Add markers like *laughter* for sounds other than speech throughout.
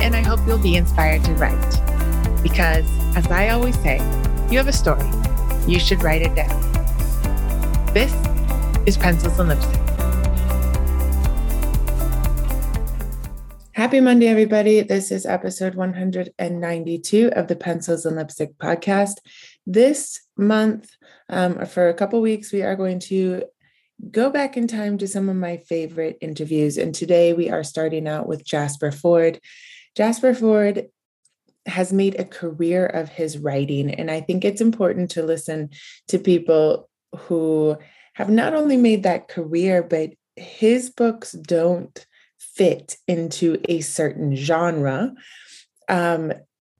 and I hope you'll be inspired to write. Because, as I always say, you have a story. You should write it down. This is Pencils and Lipstick. Happy Monday, everybody. This is episode 192 of the Pencils and Lipstick podcast. This month, um, for a couple weeks, we are going to go back in time to some of my favorite interviews. And today we are starting out with Jasper Fforde. Jasper Fforde has made a career of his writing. And I think it's important to listen to people who have not only made that career, but his books don't fit into a certain genre. Um,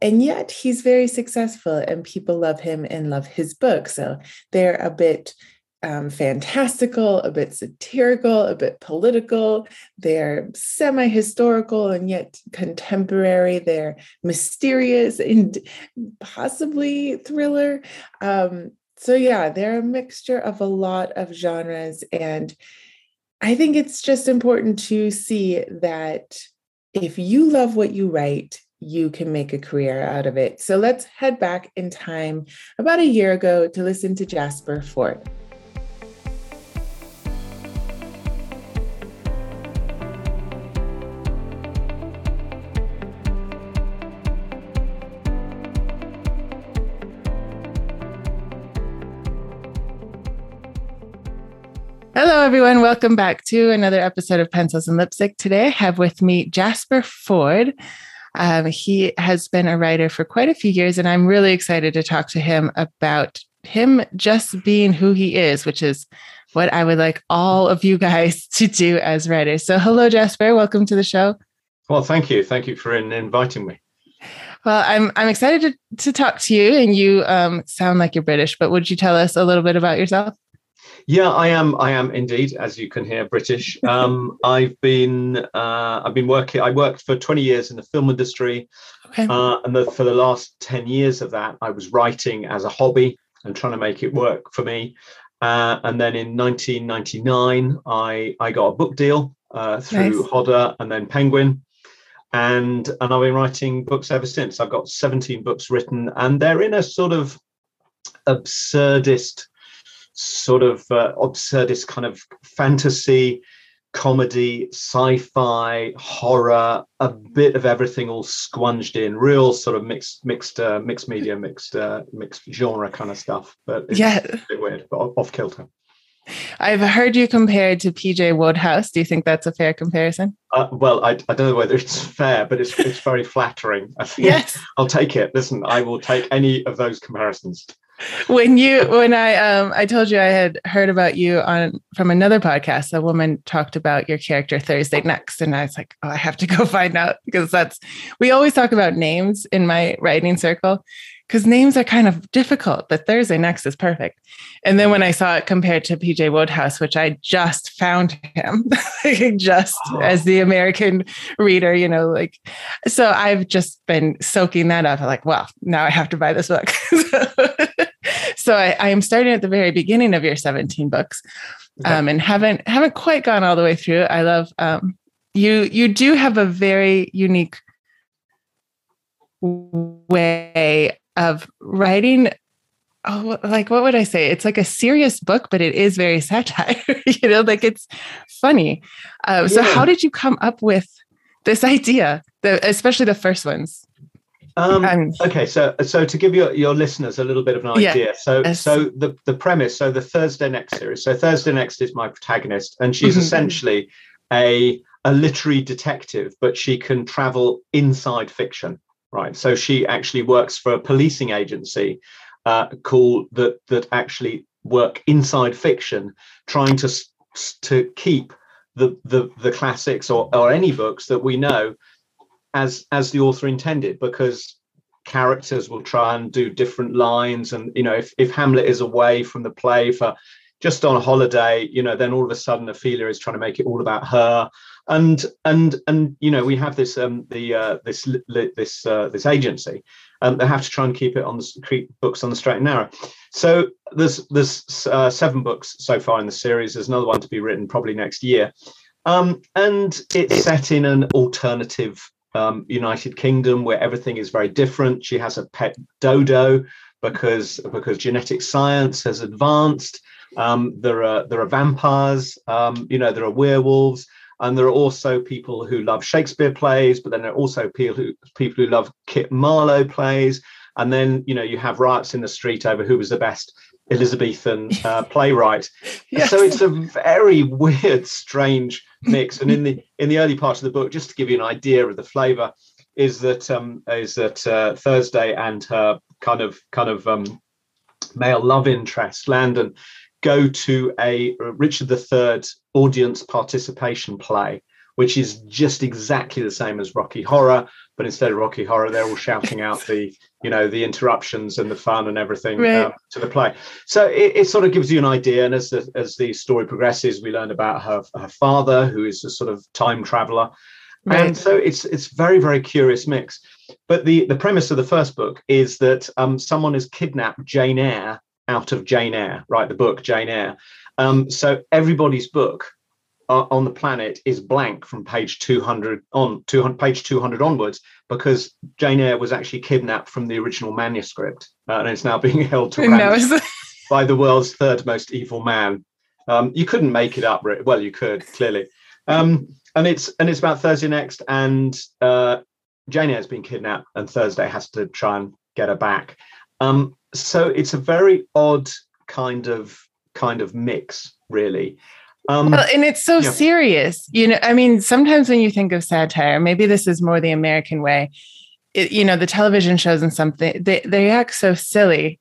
and yet he's very successful and people love him and love his books. So they're a bit um, fantastical, a bit satirical, a bit political. They're semi historical and yet contemporary. They're mysterious and possibly thriller. Um, so, yeah, they're a mixture of a lot of genres. And I think it's just important to see that if you love what you write, you can make a career out of it. So let's head back in time about a year ago to listen to Jasper Fforde. Everyone. Welcome back to another episode of Pencils and Lipstick. Today, I have with me Jasper Fforde. Um, he has been a writer for quite a few years, and I'm really excited to talk to him about him just being who he is, which is what I would like all of you guys *laughs* to do as writers. So, hello, Jasper. Welcome to the show. Well, thank you. Thank you for inviting me. Well, I'm I'm excited to, to talk to you, and you um, sound like you're British. But would you tell us a little bit about yourself? Yeah, I am. I am indeed, as you can hear, British. *laughs* Um, I've been uh, I've been working. I worked for 20 years in the film industry, okay. uh, and the, for the last 10 years of that, I was writing as a hobby and trying to make it work for me. Uh, and then in 1999, I I got a book deal uh, through nice. Hodder and then Penguin, and and I've been writing books ever since. I've got 17 books written, and they're in a sort of absurdist sort of uh, absurdist kind of fantasy, comedy, sci-fi, horror, a bit of everything all squunged in, real sort of mixed, mixed, uh, mixed media, mixed, uh, mixed genre kind of stuff. But yeah, a bit weird, but off kilter. I've heard you compared to PJ Wodehouse. Do you think that's a fair comparison? Uh, well, I, I don't know whether it's fair, but it's it's very flattering. I think yes, I'll take it. Listen, I will take any of those comparisons when you when I um I told you I had heard about you on from another podcast, a woman talked about your character Thursday Next, and I was like, oh, I have to go find out because that's we always talk about names in my writing circle because names are kind of difficult. But Thursday Next is perfect. And then when I saw it compared to PJ Wodehouse, which I just found him, *laughs* just oh. as the American reader, you know, like so I've just been soaking that up. I'm like, well, now I have to buy this book. *laughs* so I, I, am starting at the very beginning of your 17 books okay. um, and haven't haven't quite gone all the way through. I love um, you you do have a very unique way of writing. Oh like what would i say? It's like a serious book but it is very *laughs* satire you know like it's funny. Uh, so how did you come up with this idea the, especially the first ones um, okay, so so to give your, your listeners a little bit of an idea, yeah, so yes. so the the premise, so the Thursday Next series, so Thursday Next is my protagonist, and she's mm-hmm. essentially a a literary detective, but she can travel inside fiction, right? So she actually works for a policing agency uh, called that that actually work inside fiction, trying to to keep the the the classics or or any books that we know as as the author intended because characters will try and do different lines. And you know if, if hamlet is away from the play for just on a holiday you know then all of a sudden ophelia is trying to make it all about her. And and and you know we have this um the uh this this uh this agency um they have to try and keep it on the keep books on the straight and narrow. So there's there's uh, seven books so far in the series. There's another one to be written probably next year. Um and it's set in an alternative um, United Kingdom where everything is very different. She has a pet dodo because because genetic science has advanced. Um, there are there are vampires. Um, you know there are werewolves, and there are also people who love Shakespeare plays. But then there are also people who people who love Kit Marlowe plays. And then you know you have riots in the street over who was the best Elizabethan uh, playwright. *laughs* yes. So it's a very *laughs* weird, strange mix. And in the in the early part of the book, just to give you an idea of the flavour, is that um, is that uh, Thursday and her kind of kind of um, male love interest, Landon, go to a Richard III audience participation play, which is just exactly the same as Rocky Horror, but instead of Rocky Horror, they're all shouting out the you know the interruptions and the fun and everything right. um, to the play. So it, it, sort of gives you an idea, and as the as the story progresses, we learn about her her father, who is a sort of time traveler, right. and so it's it's very very curious mix. But the the premise of the first book is that um, someone has kidnapped Jane Eyre out of Jane Eyre, right? The book Jane Eyre. Um, so everybody's book uh, on the planet is blank from page 200 on 200 page 200 onwards because Jane Eyre was actually kidnapped from the original manuscript uh, and it's now *laughs* being held to ransom *laughs* by the world's third most evil man. Um, you couldn't make it up, well, you could clearly, um, and it's and it's about Thursday next, and uh, Jane Eyre's been kidnapped, and Thursday has to try and get her back. Um, so it's a very odd kind of kind of mix, really. Um, well, and it's so yeah. serious. You know, I mean, sometimes when you think of satire, maybe this is more the American way. It, you know, the television shows and something they they act so silly.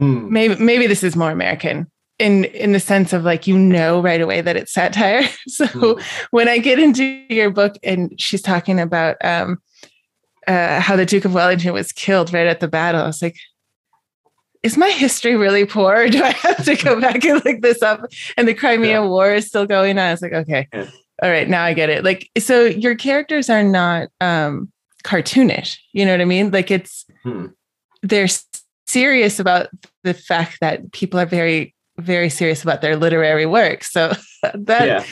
Mm. Maybe maybe this is more American in in the sense of like you know right away that it's satire. *laughs* so mm. when I get into your book and she's talking about um, uh, how the Duke of Wellington was killed right at the battle, I was like, is my history really poor? *laughs* Do I have to go back and look this up? And the Crimea yeah. War is still going on. I was like, okay, yeah. all right, now I get it. Like, so your characters are not um, cartoonish. You know what I mean? Like, it's hmm. they're serious about the fact that people are very, very serious about their literary work. So *laughs* that yeah.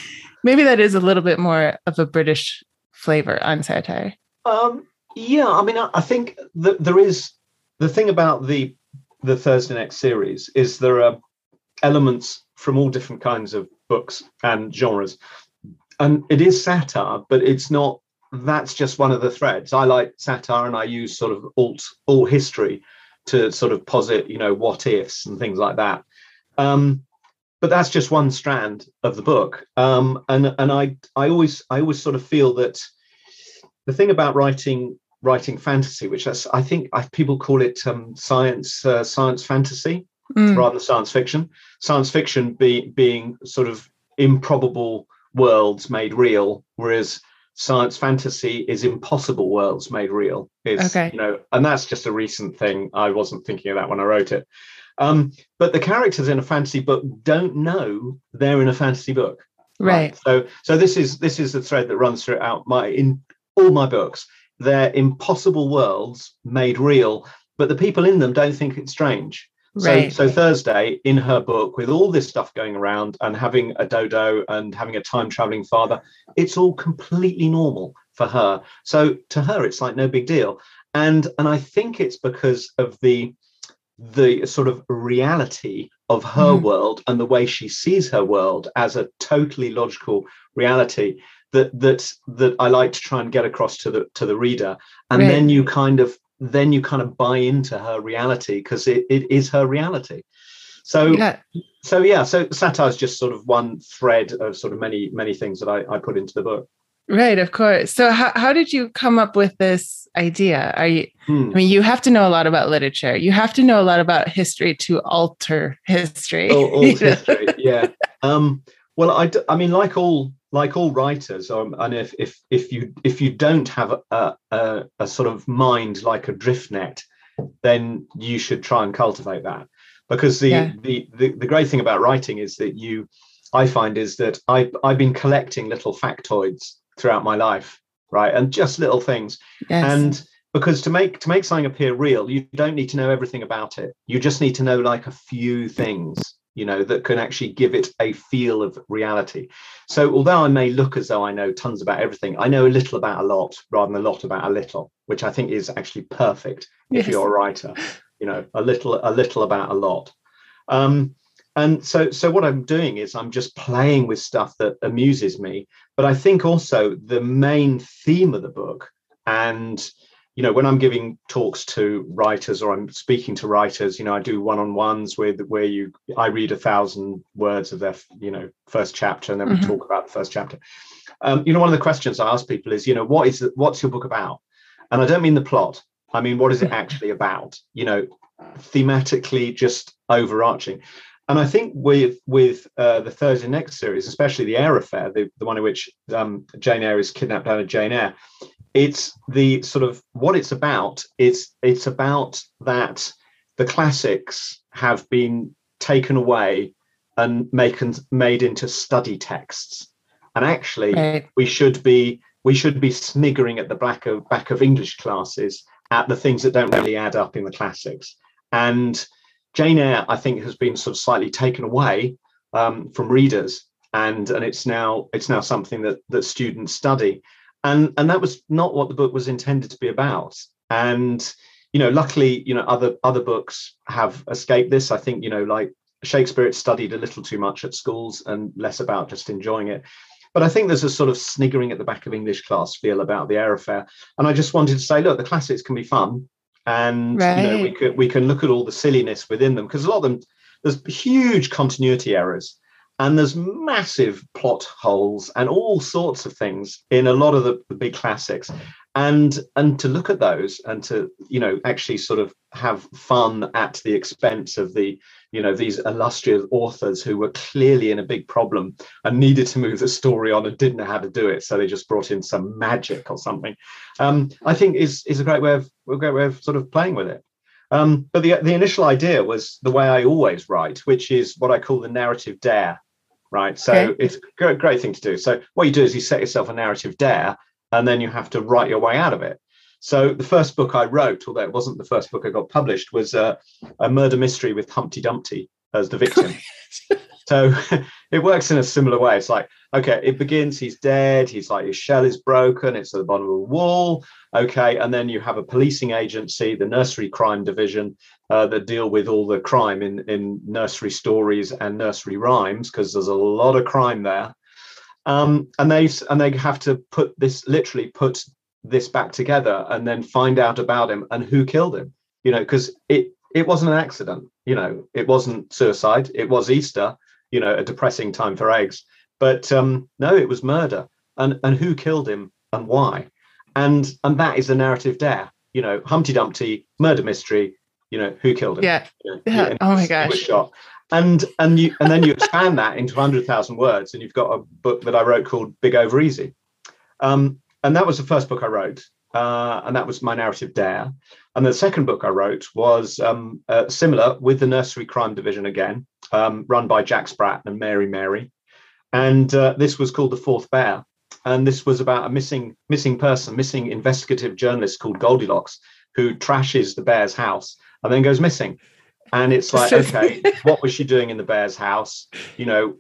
maybe that is a little bit more of a British flavor on satire. Um, yeah, I mean, I, I think that there is the thing about the the Thursday Next series is there are elements from all different kinds of books and genres. And it is satire, but it's not that's just one of the threads. I like satire and I use sort of alt all history to sort of posit, you know, what ifs and things like that. Um, but that's just one strand of the book. Um, and and I I always I always sort of feel that the thing about writing writing fantasy, which I think I, people call it um, science uh, science fantasy mm. rather than science fiction. Science fiction be, being sort of improbable worlds made real, whereas science fantasy is impossible worlds made real. Is okay. you know, and that's just a recent thing. I wasn't thinking of that when I wrote it. Um, but the characters in a fantasy book don't know they're in a fantasy book. Right. right. So so this is this is the thread that runs throughout my in all my books they're impossible worlds made real, but the people in them don't think it's strange. Right. So, so Thursday in her book, with all this stuff going around and having a dodo and having a time traveling father, it's all completely normal for her. So to her, it's like no big deal. And and I think it's because of the the sort of reality of her mm. world and the way she sees her world as a totally logical reality that that that I like to try and get across to the to the reader, and right. then you kind of then you kind of buy into her reality because it, it is her reality. So yeah. so yeah, so satire is just sort of one thread of sort of many many things that I, I put into the book. Right, of course. So how how did you come up with this idea? Are you hmm. I mean you have to know a lot about literature. You have to know a lot about history to alter history. Oh, *laughs* history, yeah. Um, well, I, I mean, like all like all writers, um, and if if if you if you don't have a, a, a sort of mind like a drift net, then you should try and cultivate that. Because the, yeah. the the the great thing about writing is that you, I find, is that I I've been collecting little factoids throughout my life, right, and just little things, yes. and because to make to make something appear real you don't need to know everything about it you just need to know like a few things you know that can actually give it a feel of reality so although i may look as though i know tons about everything i know a little about a lot rather than a lot about a little which i think is actually perfect yes. if you're a writer you know a little a little about a lot um, and so so what i'm doing is i'm just playing with stuff that amuses me but i think also the main theme of the book and you know when i'm giving talks to writers or i'm speaking to writers you know i do one-on-ones with where you i read a thousand words of their you know first chapter and then mm-hmm. we talk about the first chapter. Um, you know one of the questions i ask people is you know what is what's your book about? And i don't mean the plot. I mean what is it *laughs* actually about? You know thematically just overarching. And I think with with uh, the Thursday Next series, especially the Eyre affair, the, the one in which um, Jane Eyre is kidnapped out of Jane Eyre, it's the sort of what it's about it's it's about that the classics have been taken away and make, made into study texts. And actually right. we should be we should be sniggering at the back of back of english classes at the things that don't really add up in the classics. And jane eyre i think has been sort of slightly taken away um, from readers. And and it's now it's now something that that students study and and that was not what the book was intended to be about. And you know luckily you know other other books have escaped this. I think you know like shakespeare it's studied a little too much at schools and less about just enjoying it. But i think there's a sort of sniggering at the back of english class feel about the Eyre affair and i just wanted to say look the classics can be fun. And right. you know we can we can look at all the silliness within them because a lot of them there's huge continuity errors and there's massive plot holes and all sorts of things in a lot of the, the, big classics. And and to look at those and to you know actually sort of have fun at the expense of the you know these illustrious authors who were clearly in a big problem and needed to move the story on and didn't know how to do it so they just brought in some magic or something um, i think is is a great way of a great way of sort of playing with it. Um, but the, the initial idea was the way I always write, which is what I call the narrative dare right? So okay. it's a great, great thing to do. So what you do is you set yourself a narrative dare, and then you have to write your way out of it. So the first book I wrote, although it wasn't the first book I got published, was uh, a murder mystery with Humpty Dumpty as the victim. so *laughs* it works in a similar way. It's like, okay, it begins, he's dead, he's like his shell is broken, it's at the bottom of a wall. Okay, and then you have a policing agency, the nursery crime division, uh, that deal with all the crime in, in nursery stories and nursery rhymes because there's a lot of crime there. Um, and they and they have to put this literally put this back together and then find out about him and who killed him. You know, because it it wasn't an accident. You know, it wasn't suicide. It was Easter. You know, a depressing time for eggs. But um, no, it was murder. And and who killed him and why? And and that is the narrative dare. You know, Humpty Dumpty, murder mystery, you know who killed him yeah, you know, yeah. oh my gosh shot and and you and then you expand that into 100000 words and you've got a book that i wrote called big over easy um, and that was the first book i wrote uh, and that was my narrative dare and the second book i wrote was um, uh, similar with the nursery crime division again um, run by jack spratt and mary mary and uh, this was called the fourth bear and this was about a missing missing person missing investigative journalist called goldilocks who trashes the bear's house and then goes missing. And it's like, *laughs* okay, what was she doing in the bear's house? You know,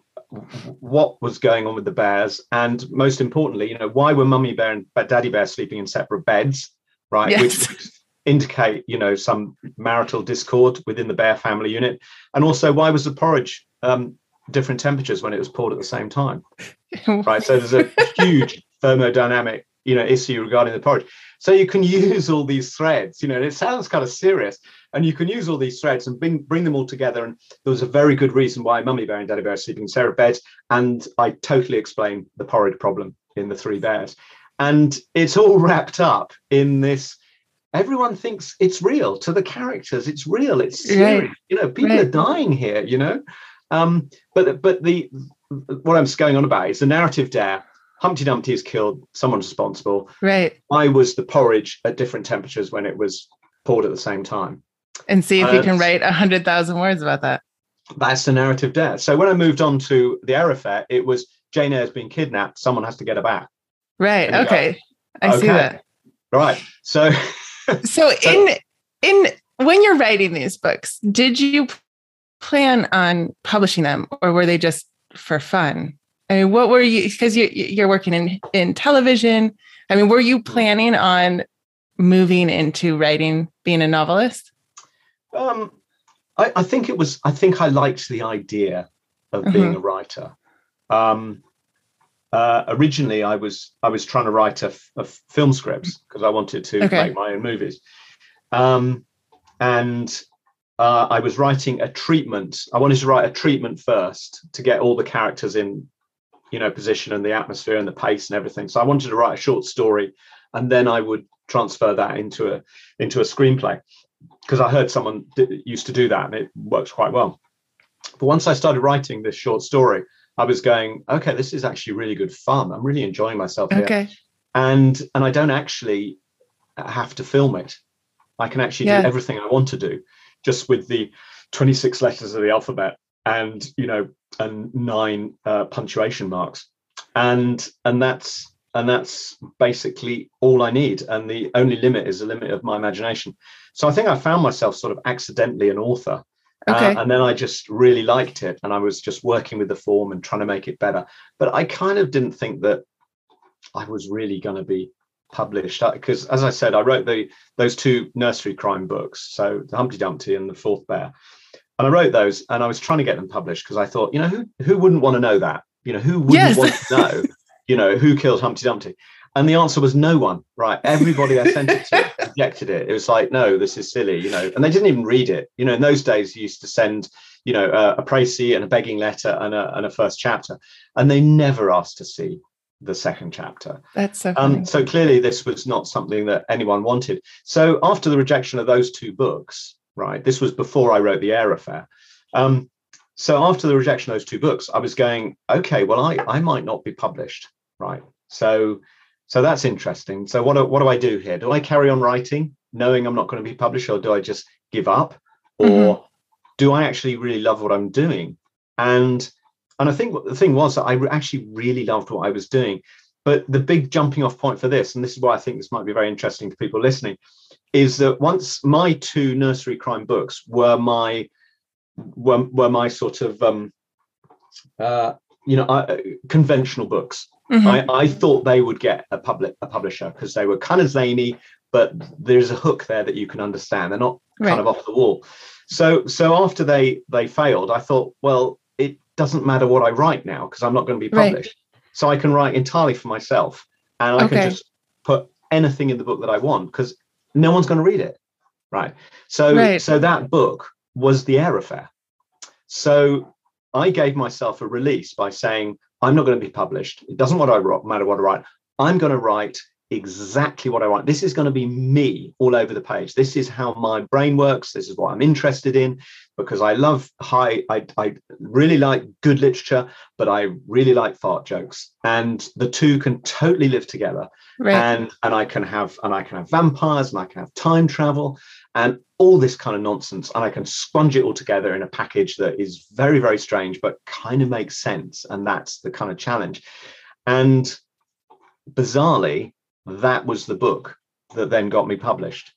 what was going on with the bears? And most importantly, you know, why were mummy bear and daddy bear sleeping in separate beds? Right. Yes. Which indicate, you know, some marital discord within the bear family unit. And also, why was the porridge um, different temperatures when it was poured at the same time? *laughs* right. So there's a huge thermodynamic, you know, issue regarding the porridge. So you can *laughs* use all these threads, you know, and it sounds kind of serious, and you can use all these threads and bring, bring them all together. And there was a very good reason why Mummy Bear and Daddy Bear are sleeping in separate beds. And I totally explain the porridge problem in the three bears. And it's all *laughs* wrapped up in this. Everyone thinks it's real to the characters. It's real. It's serious. Right. You know, people right. are dying here. You know, um, but but the what I'm going on about is the narrative dare. Humpty Dumpty is killed. Someone's responsible. Right. I was the porridge at different temperatures when it was poured at the same time. And see if uh, you can write a hundred thousand words about that. That's the narrative dare. So when I moved on to the Eyre affair, it was Jane Eyre's been kidnapped. Someone has to get her back. Right. Okay. Go, I okay. see that. Right. So. *laughs* so, so in in when you're writing these books, did you plan on publishing them, or were they just for fun? I mean, what were you? Because you you're working in in television. I mean, were you planning on moving into writing, being a novelist? Um, I, I think it was. I think I liked the idea of being mm-hmm. a writer. Um, uh, originally, I was I was trying to write a, a film scripts because I wanted to okay. make my own movies, um, and uh, I was writing a treatment. I wanted to write a treatment first to get all the characters in, you know, position and the atmosphere and the pace and everything. So I wanted to write a short story, and then I would transfer that into a into a screenplay because I heard someone d- used to do that and it works quite well. But once I started writing this short story, I was going, okay, this is actually really good fun. I'm really enjoying myself here. Okay. And and I don't actually have to film it. I can actually yeah. do everything I want to do just with the 26 letters of the alphabet and you know and nine uh, punctuation marks and and that's and that's basically all i need and the only limit is the limit of my imagination so i think i found myself sort of accidentally an author uh, okay. Uh, and then I just really liked it, and I was just working with the form and trying to make it better. But I kind of didn't think that I was really going to be published because, as I said, I wrote the those two nursery crime books, so the Humpty Dumpty and the Fourth Bear, and I wrote those, and I was trying to get them published because I thought, you know, who who wouldn't want to know that? You know, who wouldn't yes. want to know? *laughs* You know, who killed Humpty Dumpty? And the answer was no one, right? Everybody I sent it to *laughs* rejected it. It was like, no, this is silly, you know. And they didn't even read it. You know, in those days, you used to send, you know, a, a précis and a begging letter and a, and a first chapter, and they never asked to see the second chapter. That's so. Um, so clearly, this was not something that anyone wanted. So after the rejection of those two books, right? This was before I wrote the Eyre Affair. Um, so after the rejection of those two books, I was going, okay, well, I I might not be published, right? So so that's interesting. So what do, what do I do here? Do I carry on writing, knowing I'm not going to be published, or do I just give up, or mm-hmm. do I actually really love what I'm doing? And and I think what the thing was that I actually really loved what I was doing. But the big jumping off point for this, and this is why I think this might be very interesting to people listening, is that once my two nursery crime books were my were, were my sort of um, uh, you know uh, conventional books Mm-hmm. I, I thought they would get a public a publisher because they were kind of zany, but there's a hook there that you can understand. They're not right. kind of off the wall. So so after they they failed, I thought, well, it doesn't matter what I write now because I'm not going to be published. Right. So I can write entirely for myself, and I okay. can just put anything in the book that I want because no one's going to read it, right? So right. so that book was the Eyre affair. So I gave myself a release by saying, I'm not going to be published. It doesn't matter what I write. I'm going to write exactly what I want. This is going to be me all over the page. This is how my brain works. This is what I'm interested in because I love high, I, I really like good literature, but I really like fart jokes. And the two can totally live together. Right. And and I can have and I can have vampires and I can have time travel and all this kind of nonsense. And I can sponge it all together in a package that is very, very strange, but kind of makes sense. And that's the kind of challenge. And bizarrely, that was the book that then got me published.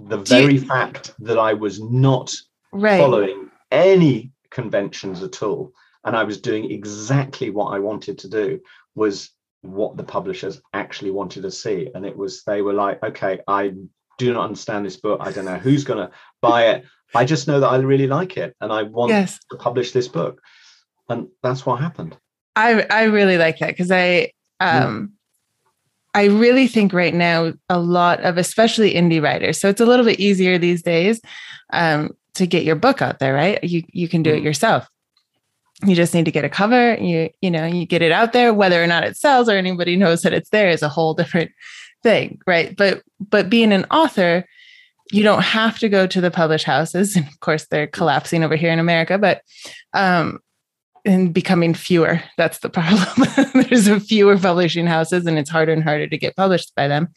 The very you, fact that I was not right. following any conventions at all, and I was doing exactly what I wanted to do, was what the publishers actually wanted to see. And it was, they were like, okay, I do not understand this book. I don't know who's going to buy it. I just know that I really like it and I want yes. to publish this book. And that's what happened. I, I really like that because I, um, I really think right now a lot of especially indie writers. So it's a little bit easier these days um, to get your book out there, right? You you can do it mm. yourself. You just need to get a cover. You you know you get it out there. Whether or not it sells or anybody *laughs* knows that it's there is a whole different thing, right? But but being an author, you don't have to go to the publish houses. And *laughs* of course, they're collapsing over here in America. But um, and becoming fewer. That's the *laughs* problem. There's a fewer publishing houses and it's harder and harder to get published by them.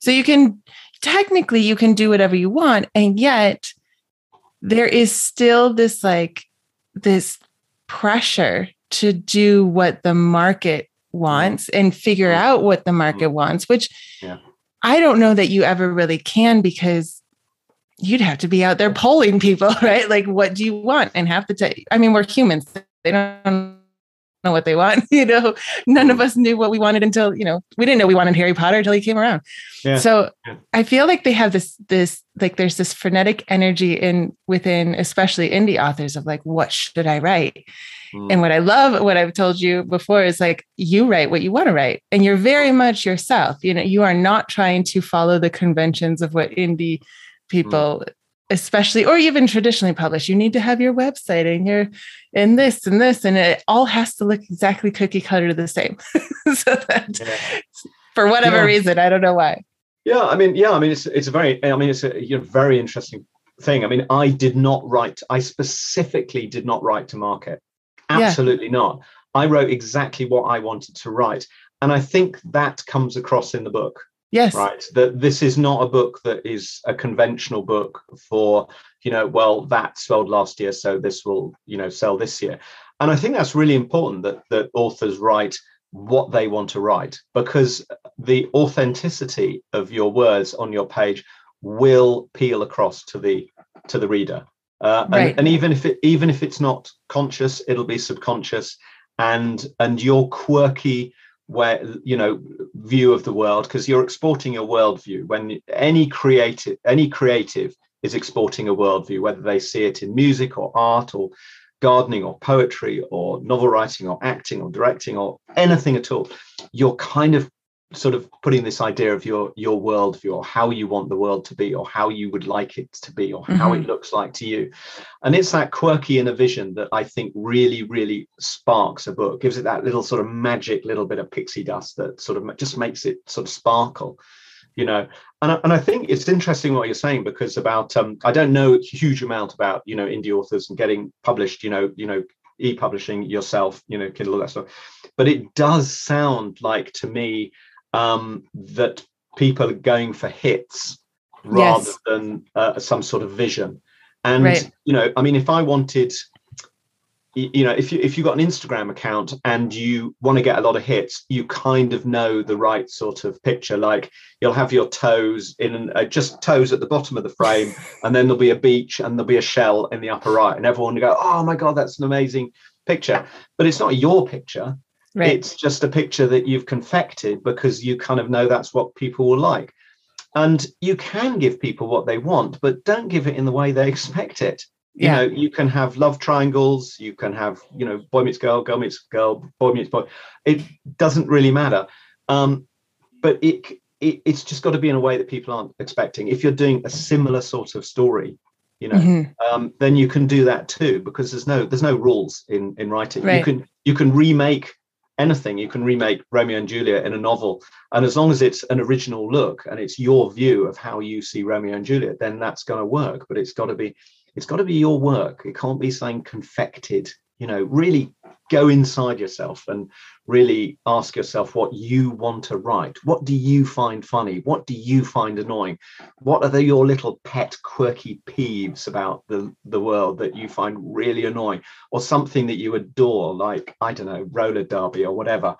So you can technically you can do whatever you want and yet there is still this like this pressure to do what the market wants and figure mm-hmm. out what the market mm-hmm. wants which yeah. I don't know that you ever really can because you'd have to be out there polling people, *laughs* right? Like, what do you want? And have to tell. I mean, we're humans; they don't know what they want. *laughs* You know, none of mm. us knew what we wanted until you know we didn't know we wanted Harry Potter until he came around. Yeah. So yeah. I feel like they have this this like there's this frenetic energy in within especially indie authors of like, what should I write? Mm. And what I love, what I've told you before is like you write what you want to write, and you're very much yourself. You know, you are not trying to follow the conventions of what indie people mm. especially or even traditionally published you need to have your website and your and this and this and it all has to look exactly cookie cutter the same *laughs* so that yeah. for whatever yeah. reason i don't know why yeah i mean yeah i mean it's it's a very i mean it's a you know, very interesting thing i mean i did not write i specifically did not write to market absolutely yeah. not i wrote exactly what i wanted to write and i think that comes across in the book Yes. Right. That this is not a book that is a conventional book for, you know, well, that sold last year, so this will, you know, sell this year. And I think that's really important that that authors write what they want to write because the authenticity of your words on your page will peel across to the to the reader. Uh, right. and, and even if it even if it's not conscious, it'll be subconscious and and your quirky where you know view of the world because you're exporting a worldview when any creative any creative is exporting a worldview whether they see it in music or art or gardening or poetry or novel writing or acting or directing or anything at all you're kind of sort of putting this idea of your your worldview or how you want the world to be or how you would like it to be or mm-hmm. how it mm-hmm. looks like to you and it's that quirky inner vision that i think really really sparks a book gives it that little sort of magic little bit of pixie dust that sort of just makes it sort of sparkle you know and I, and I think it's interesting what you're saying because about um, i don't know a huge amount about you know indie authors and getting published you know you know e-publishing yourself you know kindle all that stuff but it does sound like to me um, that people are going for hits rather yes. than uh, some sort of vision. And right. you know, I mean, if I wanted, you know, if you if you got an Instagram account and you want to get a lot of hits, you kind of know the right sort of picture. Like you'll have your toes in uh, just toes at the bottom of the frame, *laughs* and then there'll be a beach and there'll be a shell in the upper right, and everyone will go, "Oh my god, that's an amazing picture!" But it's not your picture. Right. It's just a picture that you've confected because you kind of know that's what people will like. And you can give people what they want, but don't give it in the way they *laughs* expect it. You yeah. know, you can have love triangles, you can have, you know, boy meets girl, girl meets girl, boy meets boy. It doesn't really matter. Um, but it, it it's just got to be in a way that people aren't expecting. If you're doing a similar sort of story, you know mm-hmm. um, then you can do that too because there's no there's no rules in in writing right. you can you can remake anything you can remake romeo and juliet in a novel. And as long as it's an original look and it's your view of how you see romeo and juliet then that's going to work. But it's got to be it's got to be your work. It can't be something confected you know really go inside yourself and really ask yourself what you want to write. What do you find funny? What do you find annoying? What are the, your little pet quirky peeves about the, the world that you find really annoying? Or something that you adore like i don't know roller derby or whatever.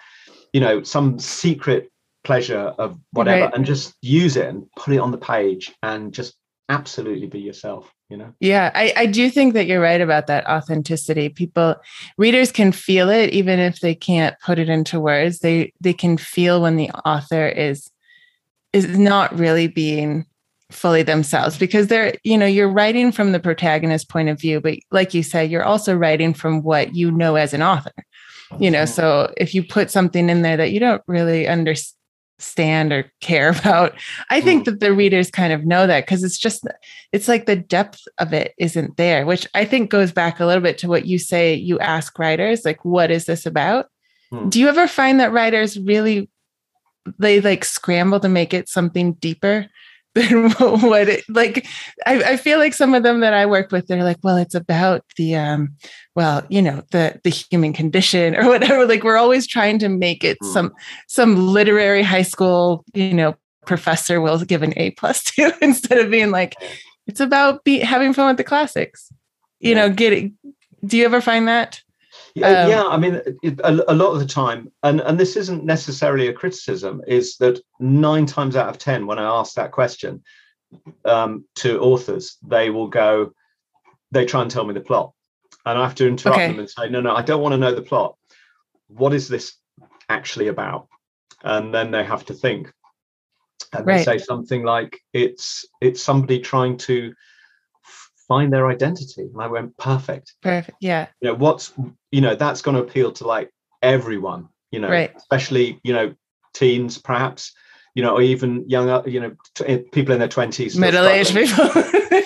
You know some secret pleasure of whatever right. and just use it and put it on the page and just absolutely be yourself you know? Yeah I, I do think that you're right about that authenticity. People readers can feel it even if they can't put it into words. They they can feel when the author is is not really being fully themselves because they're you know you're writing from the protagonist point of view but like you said you're also writing from what you know as an author you know? Mm-hmm. So if you put something in there that you don't really understand stand or care *laughs* about. I think mm. that the readers kind of know that because it's just, it's like the depth of it isn't there, which I think goes back a little bit to what you say you ask writers, like, what is this about? Mm. Do you ever find that writers really, they like scramble to make it something deeper *laughs* than what it like I, I feel like some of them that i work with they're like well it's about the um well you know the the human condition *laughs* or whatever like we're always trying to make it mm. some some literary high school you know professor will give an a plus *laughs* to instead of being like it's about be having fun with the classics you yeah. know getting do you ever find that yeah, um, yeah. I mean, it, a, a, lot of the time, and and this isn't necessarily a criticism, is that nine times out of ten, when I ask that question um, to authors, they will go, they try and tell me the plot, and I have to interrupt okay. them and say, no, no, I don't want to know the plot. What is this actually about? And then they have to think, and right. they say something like, it's it's somebody trying to find their identity. And I went, perfect. Perfect. Yeah. You know, what's, you know, that's going to appeal to like everyone, you know, right. especially, you know, teens perhaps, you know, or even younger, you know, t- eh, people in their 20s. Middle aged people.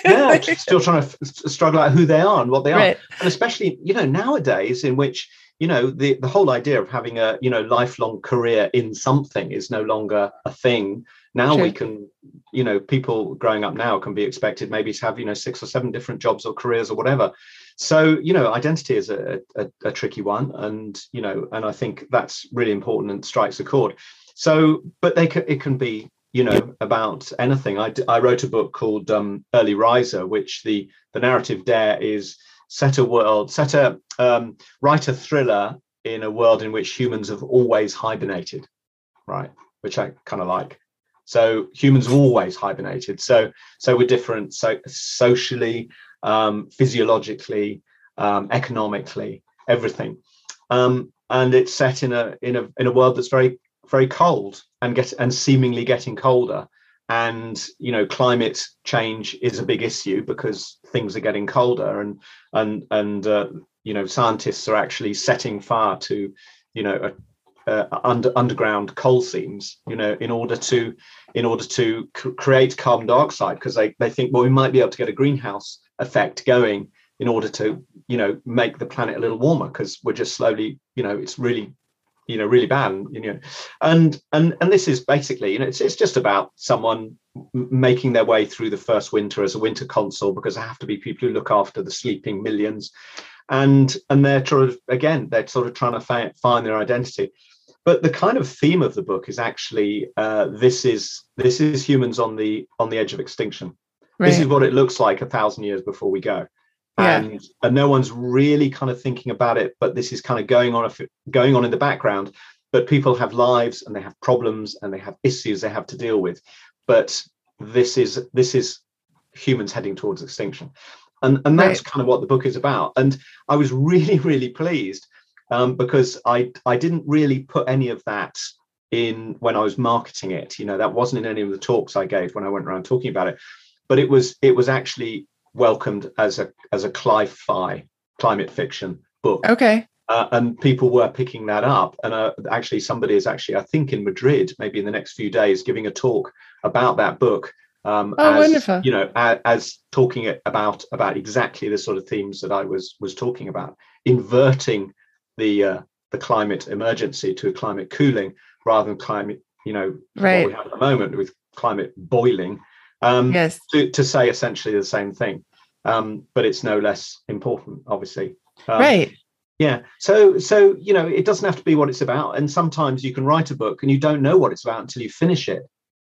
yeah, *laughs* still trying to f- struggle out who they are and what they right. are. And especially, you know, nowadays in which, you know, the, the whole idea of having a, you know, lifelong career in something is no longer a thing now we can you know people growing up now can be expected maybe to have you know six or seven different jobs or careers or whatever. So you know identity is a, a, a tricky one and you know and i think that's really important and strikes a chord. So but they can it can be you know about anything. I, I wrote a book called um, early riser which the the narrative dare is set a world set a um, write a thriller in a world in which humans have always hibernated right? Which i kind of like so humans have always hibernated. So so we're different. So socially, um, physiologically, um, economically, everything. Um, and it's set in a in a in a world that's very very cold and get and seemingly getting colder. And you know, climate change is a big issue because things are getting colder, and and and uh, you know, scientists are actually setting fire to you know uh, under, underground coal seams, you know, in order to in order to c- create carbon dioxide, because they, they think, well, we might be able to get a greenhouse effect going in order to, you know, make the planet a little warmer, because we're just slowly, you know, it's really, you know, really bad, you know, and and and this is basically, you know, it's it's just about someone making their way through the first winter as a winter consul, because there have to be people who look after the sleeping millions. And and they're sort of again they're sort of trying to find, find their identity but the kind of theme of the book is actually uh, this is this is humans on the on the edge of extinction right. this is what it looks like a thousand years before we go yeah. and and no one's really kind of thinking about it but this is kind of going on going on in the background but people have lives and they have problems and they have issues they have to deal with but this is this is humans heading towards extinction and and that's right. kind of what the book is about and i was *laughs* really really pleased um, because I I didn't really put any of that in when I was marketing it. You know, that wasn't in any of the talks I gave when I went around talking about it. But it was it was actually welcomed as a as a cli-fi climate fiction book. Okay. Uh, and people were picking that up. And uh, actually, somebody is actually, I think, in Madrid, maybe in the next few days, giving a talk about that book. Um, oh, as, wonderful! You know, as, as talking about about exactly the sort of themes that I was was talking about, inverting the uh, the climate emergency to a climate cooling rather than climate, you know, right. what we have at the moment with climate boiling. Um, yes. To, to say essentially the same thing, um, but it's no less important, obviously. Um, right. Yeah. So so you know, it doesn't have to be what it's about, and sometimes you can write a book and you don't know what it's about until you finish it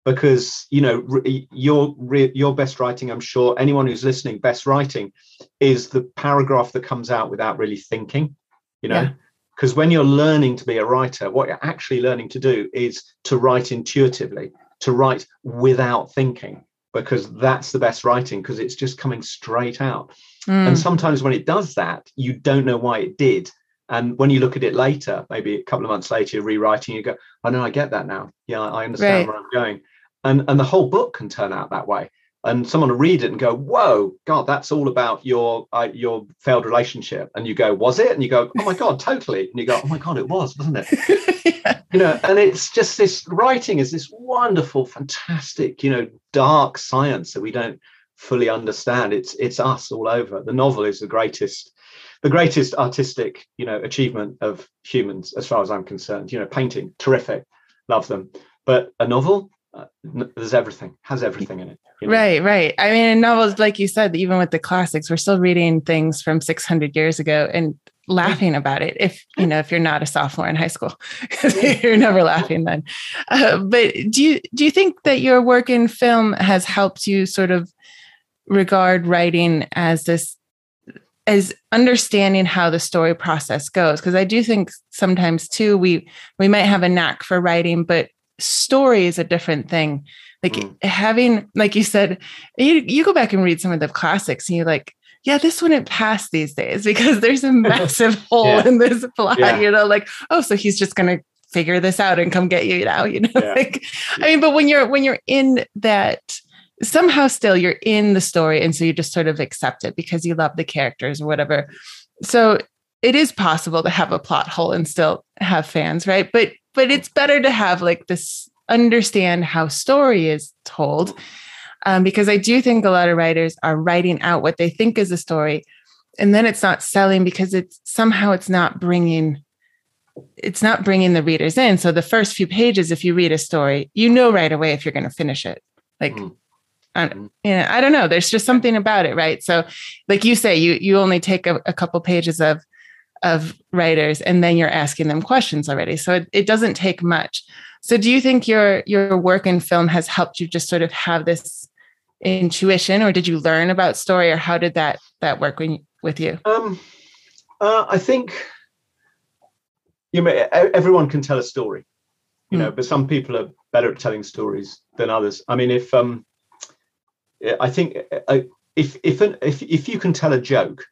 because you know your your best writing i'm sure anyone who's listening best writing is the paragraph that comes out without really thinking you know because yeah. when you're learning to be a writer what you're actually learning to do is to write intuitively to write without thinking because that's the best writing because it's just coming straight out mm. and sometimes when it does that you don't know why it did and when you look at it later maybe a couple of months later you're rewriting you go oh no i get that now yeah i understand right. where i'm going and and the whole book can turn out that way and someone will read it and go, "Whoa, God, that's all about your uh, your failed relationship." And you go, "Was it?" And you go, "Oh my God, totally." And you go, "Oh my God, it was, wasn't it?" yeah. *laughs* You know, and it's just this writing is this wonderful, fantastic, you know, dark science that we don't fully understand. It's it's us all over. The novel is the greatest, the greatest artistic, you know, achievement of humans, as far as I'm concerned. You know, painting, terrific, love them, but a novel uh, there's everything has everything in it you know? right right. I mean in novels like you said even with the classics we're still reading things from 600 years ago and laughing about it if you know if you're not a sophomore in high school. *laughs* You're never laughing then. Uh, but do you do you think that your work in film has helped you sort of regard writing as this as understanding how the story process goes? Because i do think sometimes too we we might have a knack for writing but story is a different thing like mm. having like you said you, you go back and read some of the classics and you're like yeah, this wouldn't pass these days *laughs* because there's a *laughs* massive hole yeah. in this plot, yeah. you know, like, oh, so he's just gonna figure this out and come get you now, you know. *laughs* Yeah. Like, I mean, but when you're when you're in that somehow still you're in the story and so you just sort of accept it because you love the characters or whatever. So it is possible to have a plot hole and still have fans, right? But but it's better to have like this understand how story is told um, because I do think a lot of writers are writing out what they think is a story, and then it's not selling because it's somehow it's not bringing it's not bringing the readers in. So the first few pages, if you read a story, you know right away if you're going to finish it. Like, mm. I, you know, I don't know. There's just something about it, right? So, like you say, you you only take a, a couple pages of of writers, and then you're asking them questions already. So it, it doesn't take much. So, do you think your your work in film has helped you just sort of have this intuition, or did you learn about story, or how did that that work when, with you? Um, uh, I think you may, everyone can tell a story, you mm. know, but some people are better at telling stories than others. I mean, if um, I think uh, if if an, if if you can tell a joke,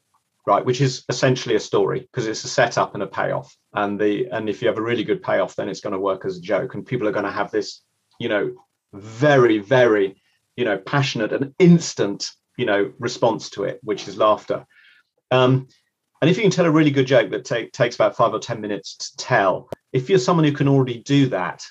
right, which is essentially a story because it's a setup and a payoff, and the and if you have a really good payoff, then it's going to work as a joke, and people are going to have this, you know, very very you know, passionate and instant, you know, response to it, which is laughter. Um, and if you can tell a really good joke that take, takes about five or 10 minutes to tell, if you're someone who can already do that,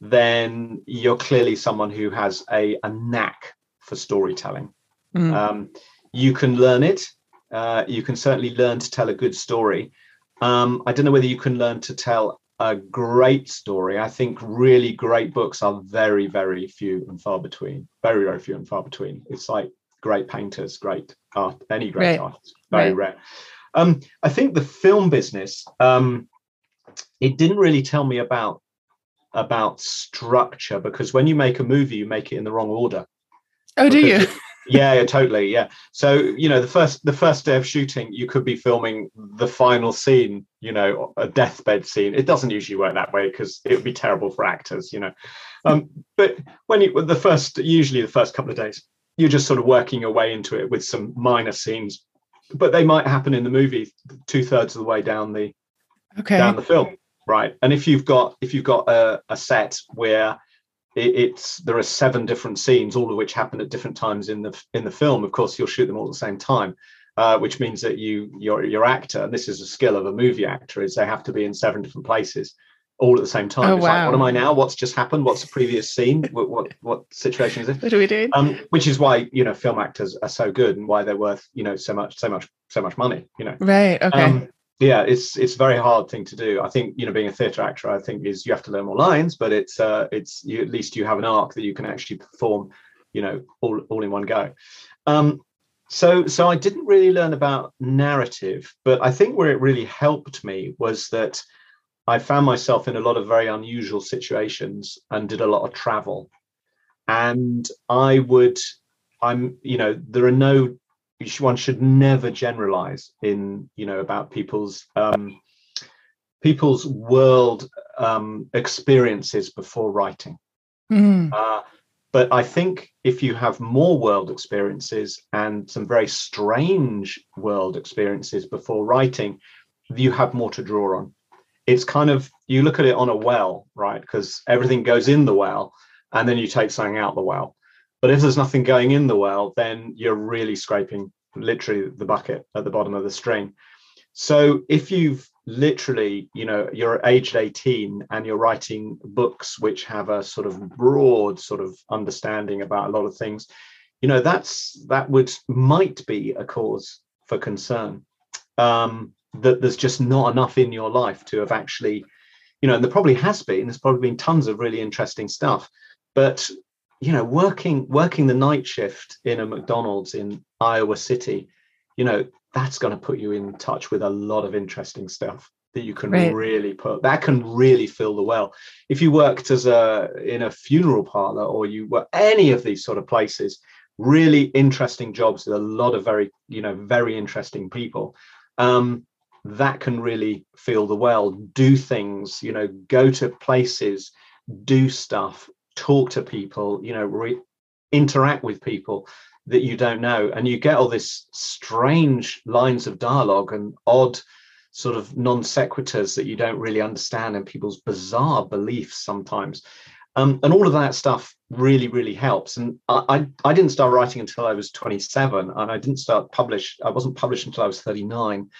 then you're clearly someone who has a, a knack for storytelling. Mm. Um, you can learn it. Uh, you can certainly learn to tell a good story. Um, I don't know whether you can learn to tell a great story. I think really great books are very, very few and far between. Very, very few and far between. It's like great painters, great art, any great right. artist, very right. rare. Um, I think the film business, um, it didn't really tell me about about structure because when you make a movie, you make it in the wrong order. Oh, do you? Yeah, yeah, totally. Yeah. So, you know, the first the first day of shooting, you could be filming the final scene, you know, a deathbed scene. It doesn't usually work that way because it would be terrible for actors, you know. Um, but when you the first usually the first couple of days, you're just sort of working your way into it with some minor scenes. But they might happen in the movie two thirds of the way down the okay. down the film. Right. And if you've got if you've got a, a set where it, it's there are seven different scenes, all of which happen at different times in the in the film. Of course, you'll shoot them all at the same time, uh, which means that you your your actor, and this is a skill of a movie actor, is they have to be in seven different places all at the same time. Oh, it's wow. like, what am I now? What's just happened? What's the previous scene? what, what what situation is it? What are we doing? Um, which is why you know film actors are so good and why they're worth you know so much so much so much money. You know. Right. Okay. Um, yeah it's it's a very hard thing to do. I think you know being a theatre actor i think is you have to learn more lines but it's uh it's you at least you have an arc that you can actually perform you know all, all in one go. Um so so i didn't really learn about narrative but i think where it really helped me was that i found myself in a lot of very unusual situations and did a lot of travel. And i would i'm you know there are no one should never generalize in you know about people's um, people's world um, experiences before writing. Mm. Uh, but I think if you have more world experiences and some very strange world experiences before writing, you have more to draw on. It's kind of you look at it on a well, right? Because everything goes in the well, and then you take something out the well. But if there's nothing going in the well, then you're really scraping literally the bucket at the bottom of the string. So if you've literally, you know, you're aged 18 and you're writing books which have a sort of broad sort of understanding about a lot of things, you know, that's that would might be a cause for concern. Um, that there's just not enough in your life to have actually, you know, and there probably has been, there's probably been tons of really interesting stuff, but you know, working working the night shift in a McDonald's in Iowa City, you know, that's going to put you in touch with a lot of interesting stuff that you can right. really put that can really fill the well if you worked as a in a funeral parlor or you were any of these sort of places really interesting jobs with a lot of very you know very interesting people um, that can really feel the well do things you know go to places do stuff talk to people you know re- interact with people that you don't know and you get all this strange lines of dialogue and odd sort of non sequiturs that you don't really understand and people's bizarre beliefs sometimes. Um, and all of that stuff really really helps. And I, I, I didn't start writing until i was 27 and i didn't start publish i wasn't published until i was 39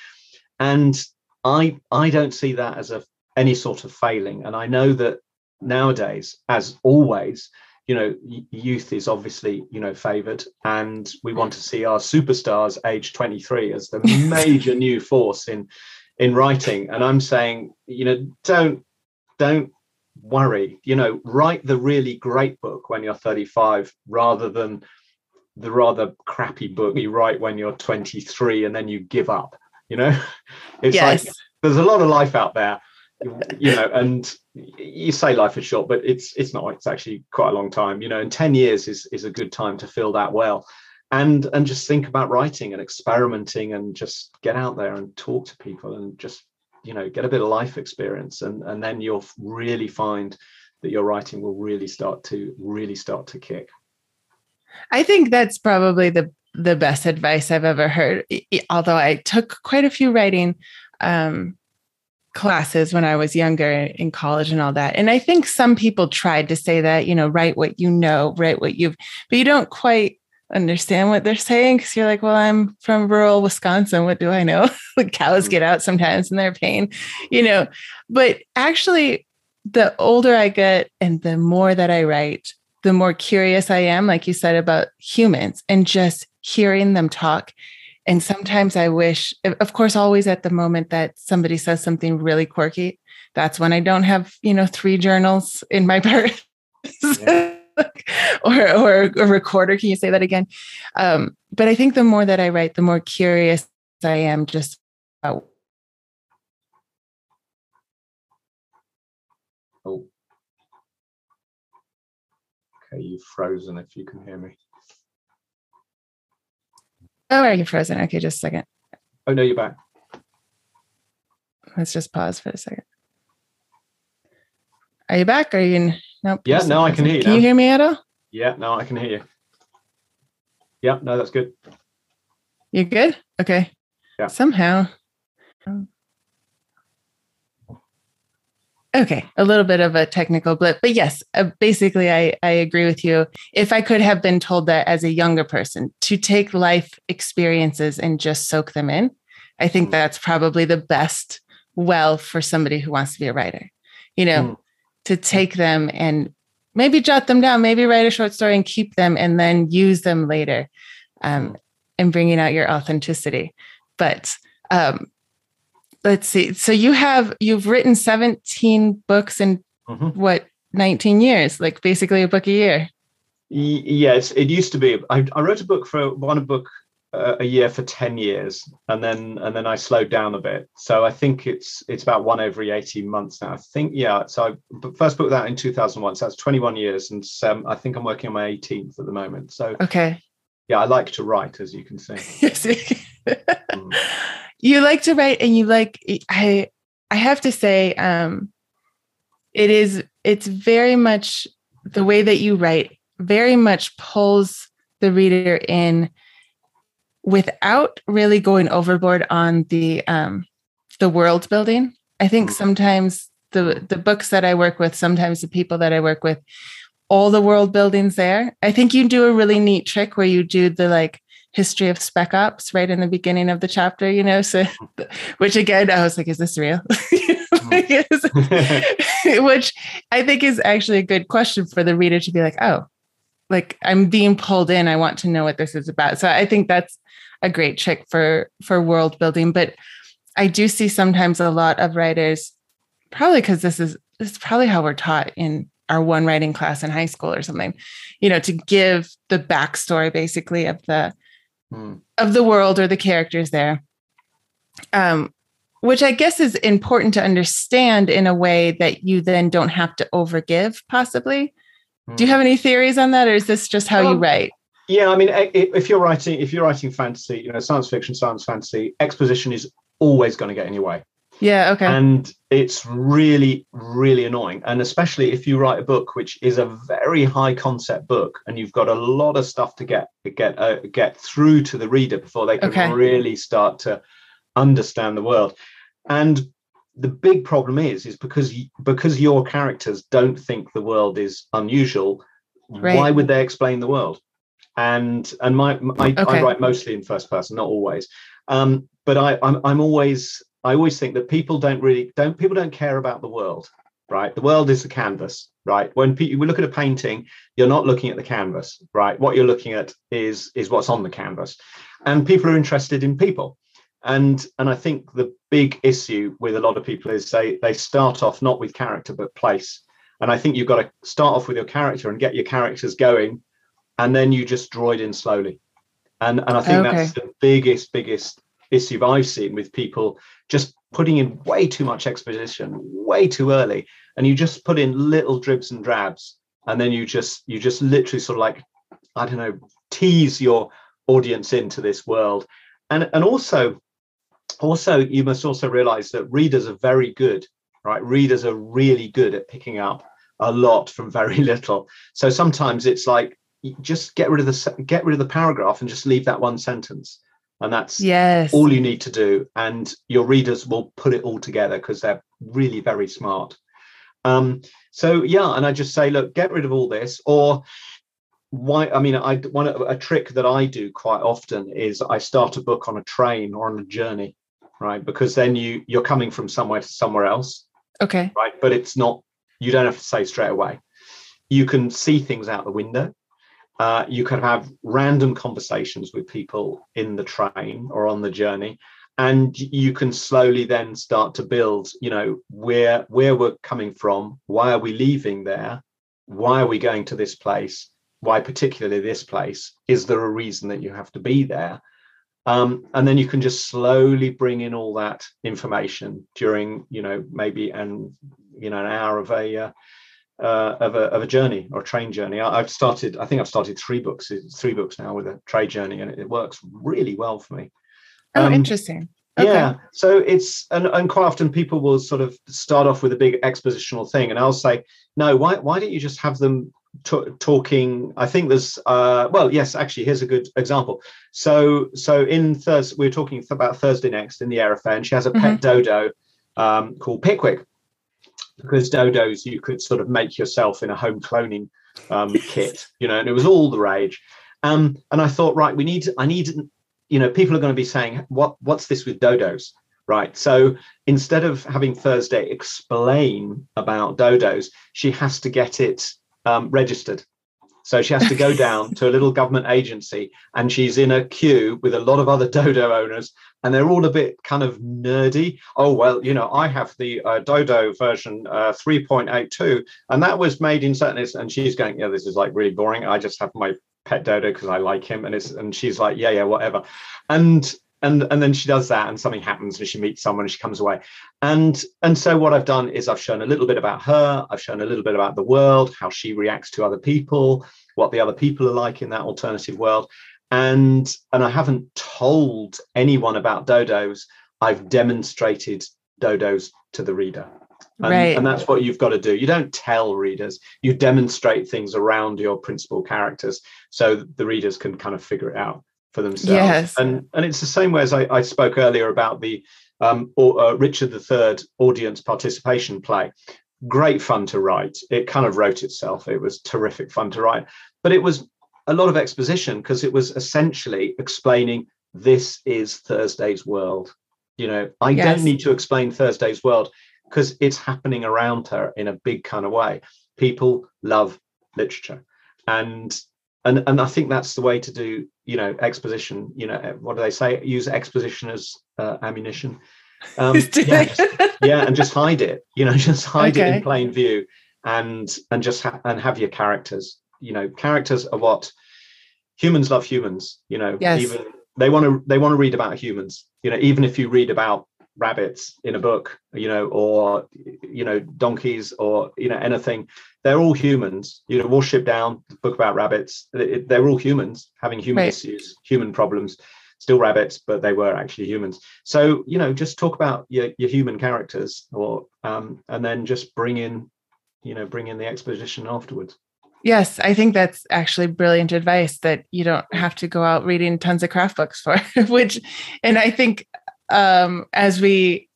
and i i don't see that as a any sort of failing. And i know that nowadays as always you know youth is obviously you know favored and we want hmm. to see our superstars age 23 as the *laughs* major new force in in writing. And i'm saying you know don't don't worry. You know write the really great book when you're 35 rather than the rather crappy book you write when you're 23 and then you give up you know? *laughs* It's yes. like there's a lot of life out there you know and you say life is short but it's it's not. It's actually quite a long time you know and 10 years is is a good time to fill that well. And and just think about writing and experimenting and just get out there and talk to people and just you know get a bit of life experience. And and then you'll really find that your writing will really start to really start to kick. I think that's probably the the best advice i've ever heard. Although i took quite a few writing um, classes when I was younger in college and all that. And I think some people tried to say that, you know, write what you know, write what you've, but you don't quite understand what they're saying because you're like, well, I'm from rural Wisconsin. What do I know? *laughs* the cows mm-hmm. get out sometimes and they're pain, you know. But actually, the older I get and the more that I write, the more curious I am, like you said about humans and just hearing them talk and sometimes I wish, of course, always at the moment that somebody says something really quirky, that's when I don't have, you know, three journals in my *laughs* purse. Yeah. *laughs* or, or a recorder. Can you say that again? Um, but I think the more that I write, the more curious I am just about. Oh. Okay, you've frozen if you can hear me. Oh, are you frozen? Okay, just a second. Oh no, you're back. Let's just pause for a second. Are you back? Are you in? Nope. Yeah, no, I can hear you. Can now. you hear me at all? Yeah, no, I can hear you. Yeah, no, that's good. You're good? Okay. Yeah. Somehow. Okay, a little bit of a technical blip, but yes, uh, basically, I, I agree with you. If I could have been told that as a younger person to take life experiences and just soak them in, I think mm. that's probably the best well for somebody who wants to be a writer. You know, mm. to take them and maybe jot them down, maybe write a short story and keep them and then use them later um, mm. and bringing out your authenticity. But um, let's see. So you have you've written 17 books in mm-hmm. what 19 years, like basically a book a year. Yes, it used to be. I, I wrote a book for one book uh, a year for 10 years and then and then I slowed down a bit. So I think it's it's about one every 18 months now. I think yeah. So I first book that in 2001. So that's 21 years and um, I think I'm working on my 18th at the moment. So okay. Yeah, I like to write as you can see. *laughs* yes. mm you like to write and you like i i have to say um it is it's very much the way that you write very much pulls the reader in without really going overboard on the um the world building i think mm-hmm. sometimes the the books that i work with sometimes the people that i work with all the world buildings there i think you do a really neat trick where you do the like history of spec ops right in the beginning of the chapter, you know. So, mm-hmm. *laughs* which again, I was like, is this real? Mm-hmm. *laughs* *laughs* which I think is actually a good question for the reader to be like, oh, like I'm being pulled in. I want to know what this is about. So I think that's a great trick for for world building. But I do see sometimes a lot of writers, probably because this is this is probably how we're taught in our one writing class in high school or something, you know, to give the backstory basically of the hmm. of the world or the characters there. Um, which I guess is important to understand in a way that you then don't have to overgive, possibly. Hmm. Do you hmm. have any theories on that, or is this just how um, you write? Yeah, I mean, if you're writing, if you're writing fantasy, you know, science fiction, science fantasy, exposition is always going to get in your way. Yeah. Okay. And it's really, really annoying, and especially if you write a book which is a very high concept book, and you've got a lot of stuff to get get uh, get through to the reader before they can okay. really start to understand the world. And the big problem is, is because because your characters don't think the world is unusual. Right. Why would they explain the world? and and my, my okay. I write mostly in first person, not always. Um, but I, I'm I'm always I always think that people don't really don't people don't care about the world, right? The world is the canvas, right? When people we look at a painting, you're not looking at the canvas, right? What you're looking at is is what's on the canvas, and people are interested in people, and and I think the big issue with a lot of people is they they start off not with character but place, and I think you've got to start off with your character and get your characters going and then you just draw it in slowly. And and I think okay. that's the biggest biggest issue I've seen with people just putting in way too much exposition way too early, and you just put in little dribs and drabs, and then you just you just literally sort of like I don't know tease your audience into this world, and and also also you must also realize that readers are very good right? Readers are really good at picking up a lot from very *laughs* little. So sometimes it's like just get rid of the get rid of the paragraph and just leave that one sentence and that's yes. all you need to do. And your readers will put it all together because they're really very smart. Um so yeah and i just say look get rid of all this. Or why i mean i one a trick that i do quite often is i start a book on a train or on a journey right? Because then you you're coming from somewhere to somewhere else. Okay. Right? But it's not you don't have to say straight away. You can see things out the window uh, you can have random conversations with people in the train or on the journey and you can slowly then start to build you know where where we're coming from why are we leaving there why are we going to this place why particularly this place is there a reason that you have to be there? Um, and then you can just slowly bring in all that information during you know maybe an you know an hour of a uh, uh, of, a, of a journey or a train journey. I, have started, I think I've started three books, three books now with a trade journey, and it, it works really well for me. Oh, um, interesting. Okay. Yeah. So it's and, and quite often people will sort of start off with a big expositional thing, and I'll say, no, why why don't you just have them t- talking? I think there's uh, well, yes, actually, here's a good example. So so in Thursday, we are talking about Thursday next in the Eyre affair, and she has a pet mm-hmm. dodo um, called Pickwick because dodos you could sort of make yourself in a home cloning um, *laughs* kit, you know, and it was all the rage. Um, and I thought, right, we need, I need, you know, people are going to be saying, what, what's this with dodos? Right. So instead of having Thursday explain about dodos, she has to get it um, registered. So she has to go down to a little government agency and she's in a queue with a lot of other *laughs* dodo owners and they're all a bit kind of nerdy. Oh, well, you know, I have the uh, Dodo version uh, 3.82, and that was made in certain. And she's going, yeah, this is like really boring. I just have my pet Dodo because I like him, and it's and she's like, yeah, yeah, whatever, and and and then she does that, and something happens, and she meets someone, and she comes away, and and so what I've done is I've shown a little bit about her, I've shown a little bit about the world, how she reacts to other people, what the other people are like in that alternative world, and and I haven't told anyone about dodos. I've demonstrated dodos to the reader. And, right. and that's what you've got to do. You don't tell readers, you demonstrate things around your principal characters so the readers can kind of figure it out for themselves. Yes. And and it's the same way as I, I spoke earlier about the um, or, uh, Richard III audience participation play. Great fun to write. It kind of wrote itself. It was terrific fun to write, but it was a lot of exposition because it was essentially explaining this is Thursday's world. You know, I yes. don't need to explain Thursday's world because it's happening around her in a big kind of way. People love literature. And and and I think that's the way to do, you know, exposition. You know, what do they say? Use exposition as uh, ammunition. Um, *laughs* yeah, just, yeah, and just hide it. You know, *laughs* just hide okay. it in plain view and and just ha- and have your characters you know characters are what humans love humans you know yes. even they want to they want to read about humans you know even if you read about rabbits in a book you know or you know donkeys or you know anything. They're all humans. You know Watership Down the book about rabbits they're all humans having human right. issues human problems still rabbits but they were actually humans. So you know just talk about your, your human characters or um and then just bring in you know bring in the exposition afterwards. Yes, I think that's actually brilliant advice that you don't have to go out reading tons of craft books for, *laughs* which, and I think um, as we,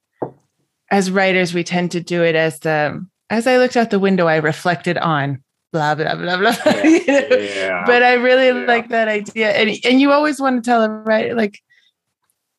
as writers, we tend to do it as the, as I looked out the window, I reflected on blah, blah, blah, blah. Yeah, *laughs* you know? yeah, but I really yeah. like that idea. And, and you always want to tell them, right? Like,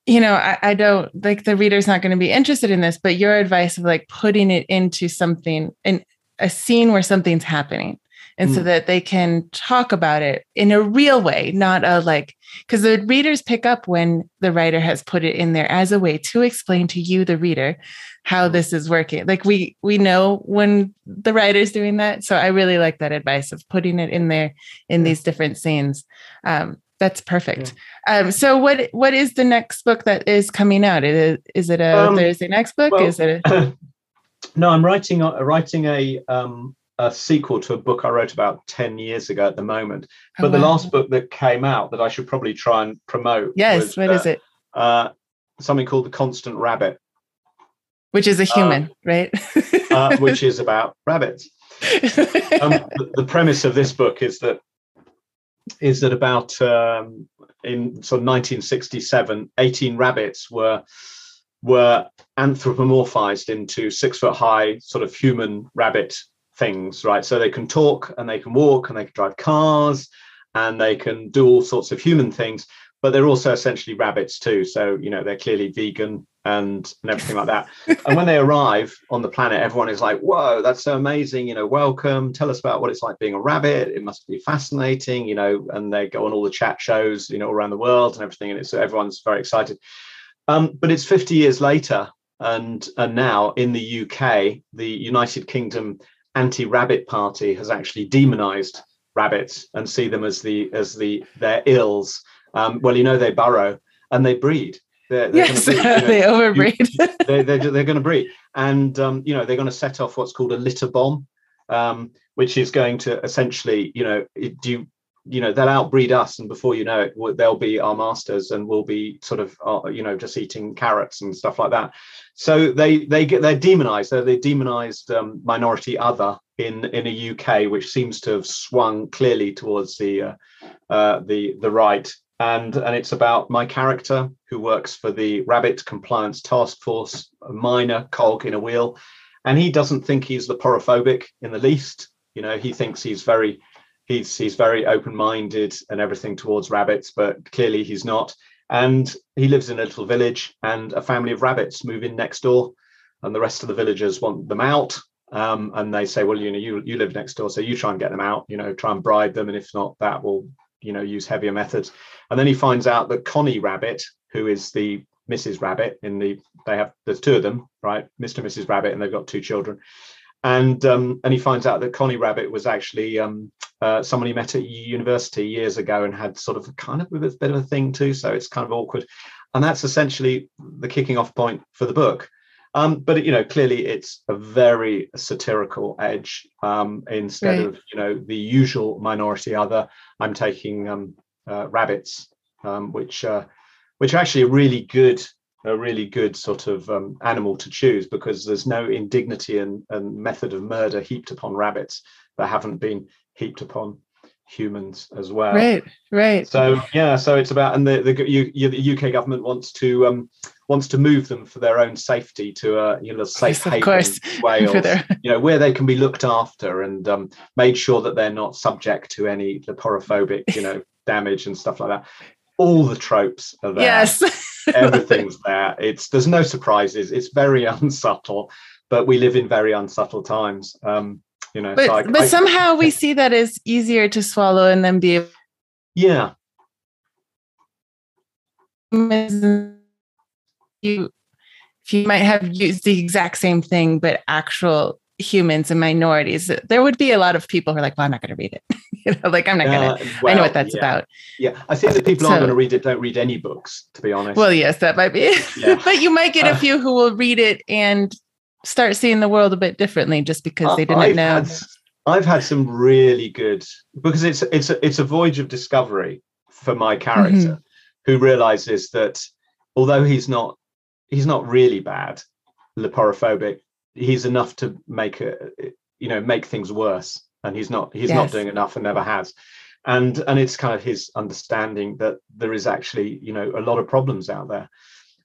you know, I, I don't like the reader's not going to be interested in this, but your advice of like putting it into something in a scene where something's happening and mm. so that they can talk about it in a real way, not a like, because the readers pick up when the writer has put it in there as a way to explain to you, the reader, how this is working. Like we we know when the writer's doing that. So I really like that advice of putting it in there in these different scenes. Um, that's perfect. Yeah. Um, so what what is the next book that is coming out? Is, is it a um, Thursday next book? Well, is it? A- *coughs* no, I'm writing a, writing a um, a sequel to a book I wrote about 10 years ago at the moment. Oh, but wow. the last book that came out that I should probably try and promote. Yes, was, what uh, is it? Uh, something called The Constant Rabbit. Which is a human, uh, right? uh, *laughs* which is about rabbits. Um, the, the, premise of this book is that is that about um, in sort of 1967, 18 rabbits were were anthropomorphized into six foot high sort of human rabbit things, right? So they can talk and they can walk and they can drive cars and they can do all sorts of human things, but they're also essentially rabbits too. So, you know, they're clearly vegan and, and everything like that. and when they arrive on the planet, everyone is like, whoa, that's so amazing. You know, welcome. Tell us about what it's like being a rabbit. It must be fascinating, you know, and they go on all the chat shows, you know, around the world and everything. And it's everyone's very excited. Um, but it's 50 years later and and now in the UK, the United Kingdom anti-rabbit party has actually demonized rabbits and see them as the as the their ills. Um, well, you know they burrow and they breed. They're, they're yes, breed, you *laughs* know, they overbreed. *laughs* You, they're, they're, they're going to breed, and um, you know they're going to set off what's called a litter bomb, um, which is going to essentially, you know, do you you know they'll outbreed us and before you know it they'll be our masters and we'll be sort of uh, you know just eating carrots and stuff like that. So they they get they're demonized. They're the demonized um, minority other in in a uk which seems to have swung clearly towards the uh, uh, the the right. And and it's about my character who works for the rabbit compliance task force a minor cog in a wheel. And he doesn't think he's leporophobic in the least. You know he thinks he's very he's he's very open-minded and everything towards rabbits, but clearly he's not. And he lives in a little village, and a family of rabbits move in next door, and the rest of the villagers want them out. Um, and they say, well, you know, you you live next door, so you try and get them out. You know, try and bribe them, and if not, that will you know use heavier methods. And then he finds out that Connie Rabbit, who is the Mrs. Rabbit in the they have there's two of them, right? Mr. and Mrs. Rabbit, and they've got two children and um, and he finds out that Connie Rabbit was actually um, uh, someone he met at university years ago and had sort of a kind of a bit of a thing too. So it's kind of awkward, and that's essentially the kicking off point for the book. Um, but you know, clearly it's a very satirical edge um, instead right. of you know the usual minority other. I'm taking um, uh, rabbits, um, which uh, which are actually a really good a really good sort of um, animal to choose because there's no indignity and, and method of murder heaped upon rabbits that haven't been heaped upon humans as well. Right, right. So yeah, so it's about and the the, U, the UK government wants to um, wants to move them for their own safety to a you know safe yes, haven *laughs* Wales, their... you know where they can be looked after and um, made sure that they're not subject to any leporophobic you know *laughs* damage and stuff like that. All the tropes are there. Yes. *laughs* everything's there. It's there's no surprises. It's very *laughs* unsubtle but we live in very unsubtle times. Um you know but, so I, but I, somehow I, we *laughs* see that as easier to swallow and then be yeah. You if you might have used the exact same thing but actual humans and minorities, there would be a lot of people who are like, well, I'm not going to read it. *laughs* you know, like I'm not going to, well, I know what that's yeah. about. Yeah. I think that people so, aren't going to read it, don't read any books, to be honest. Well, yes, that might be yeah. *laughs* but you might get a uh, few who will read it and start seeing the world a bit differently just because they didn't I've know. Had, I've had some really good, because it's, it's, a, it's a voyage of discovery for my character mm-hmm. who realizes that although he's not, he's not really bad, leporophobic, he's enough to make a you know make things worse and he's not he's yes. not doing enough and never has and and it's kind of his understanding that there is actually you know a lot of problems out there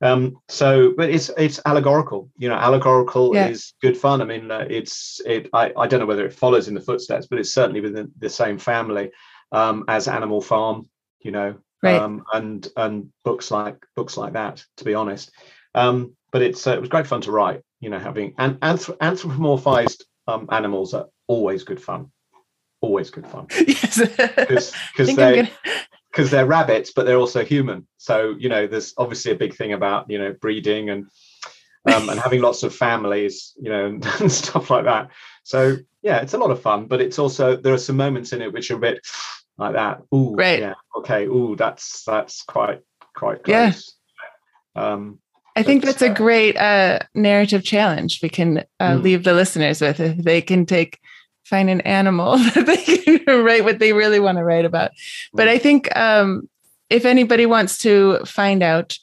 um so but it's it's allegorical you know allegorical yeah. is good fun i mean uh, it's it I, I don't know whether it follows in the footsteps but it's certainly within the same family um as animal farm you know right. um and and books like books like that to be honest um but it's uh, it was great fun to write you know having and anthrop- anthropomorphized um, animals are always good fun. Always good fun. *laughs* Yes. Because they because *laughs* they're rabbits but they're also human. So you know there's obviously a big thing about you know breeding and um, and having lots of families you know and, *laughs* and stuff like that. So yeah it's a lot of fun but it's also there are some moments in it which are a bit like that. Ooh, right. yeah okay Ooh, that's that's quite quite close. yeah um I think that's a great uh, narrative challenge we can uh, mm. leave the listeners with if they can take find an animal *laughs* that they can write what they really want to write about. But mm. I think um, if anybody wants to find out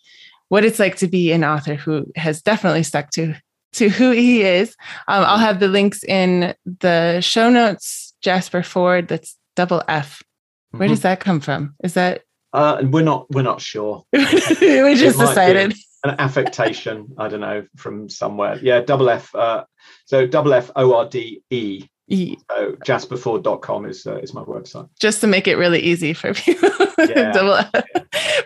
what it's like to be an author who has definitely stuck to to who he is, um, I'll have the links in the show notes. Jasper Fforde, that's double F. Where mm-hmm. does that come from? Is that? Uh, we're not. We're not sure. *laughs* we just decided. An affectation. I don't know from somewhere. Yeah, double F. Uh, so double F O R D E. E. So jasperfforde.com is uh, is my website. Just to make it really easy for people. *laughs* Yeah.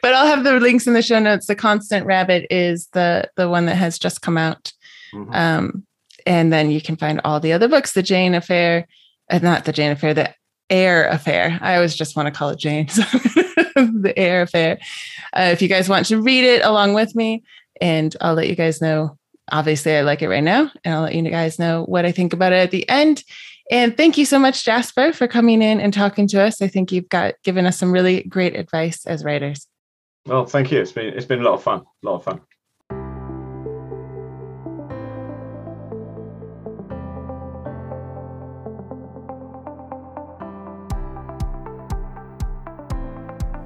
But I'll have the links in the show notes. The Constant Rabbit is the the one that has just come out. Mm-hmm. Um, and then you can find all the other books, the Jane Affair, uh, not the Jane Affair, the Eyre Affair. I always just want to call it Jane. *laughs* the Eyre Affair. Uh, if you guys want to read it along with me, and I'll let you guys know. Obviously, I like it right now, and I'll let you guys know what I think about it at the end. And thank you so much, Jasper, for coming in and talking to us. I think you've got given us some really great advice as writers. Well, thank you. It's been it's been a lot of fun. A lot of fun.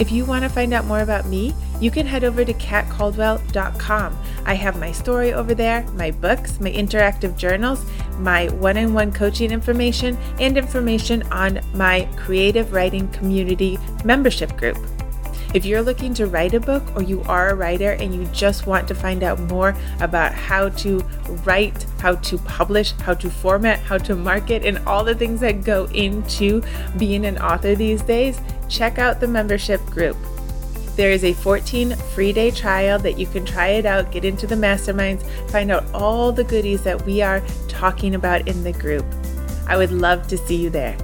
If you want to find out more about me, you can head over to katcaldwell.com. I have my story over there, my books, my interactive journals, my one on one coaching information, and information on my creative writing community membership group. If you're looking to write a book or you are a writer and you just want to find out more about how to write, how to publish, how to format, how to market, and all the things that go into being an author these days, check out the membership group. There is a 14 free day trial that you can try it out, get into the masterminds, find out all the goodies that we are talking about in the group. I would love to see you there.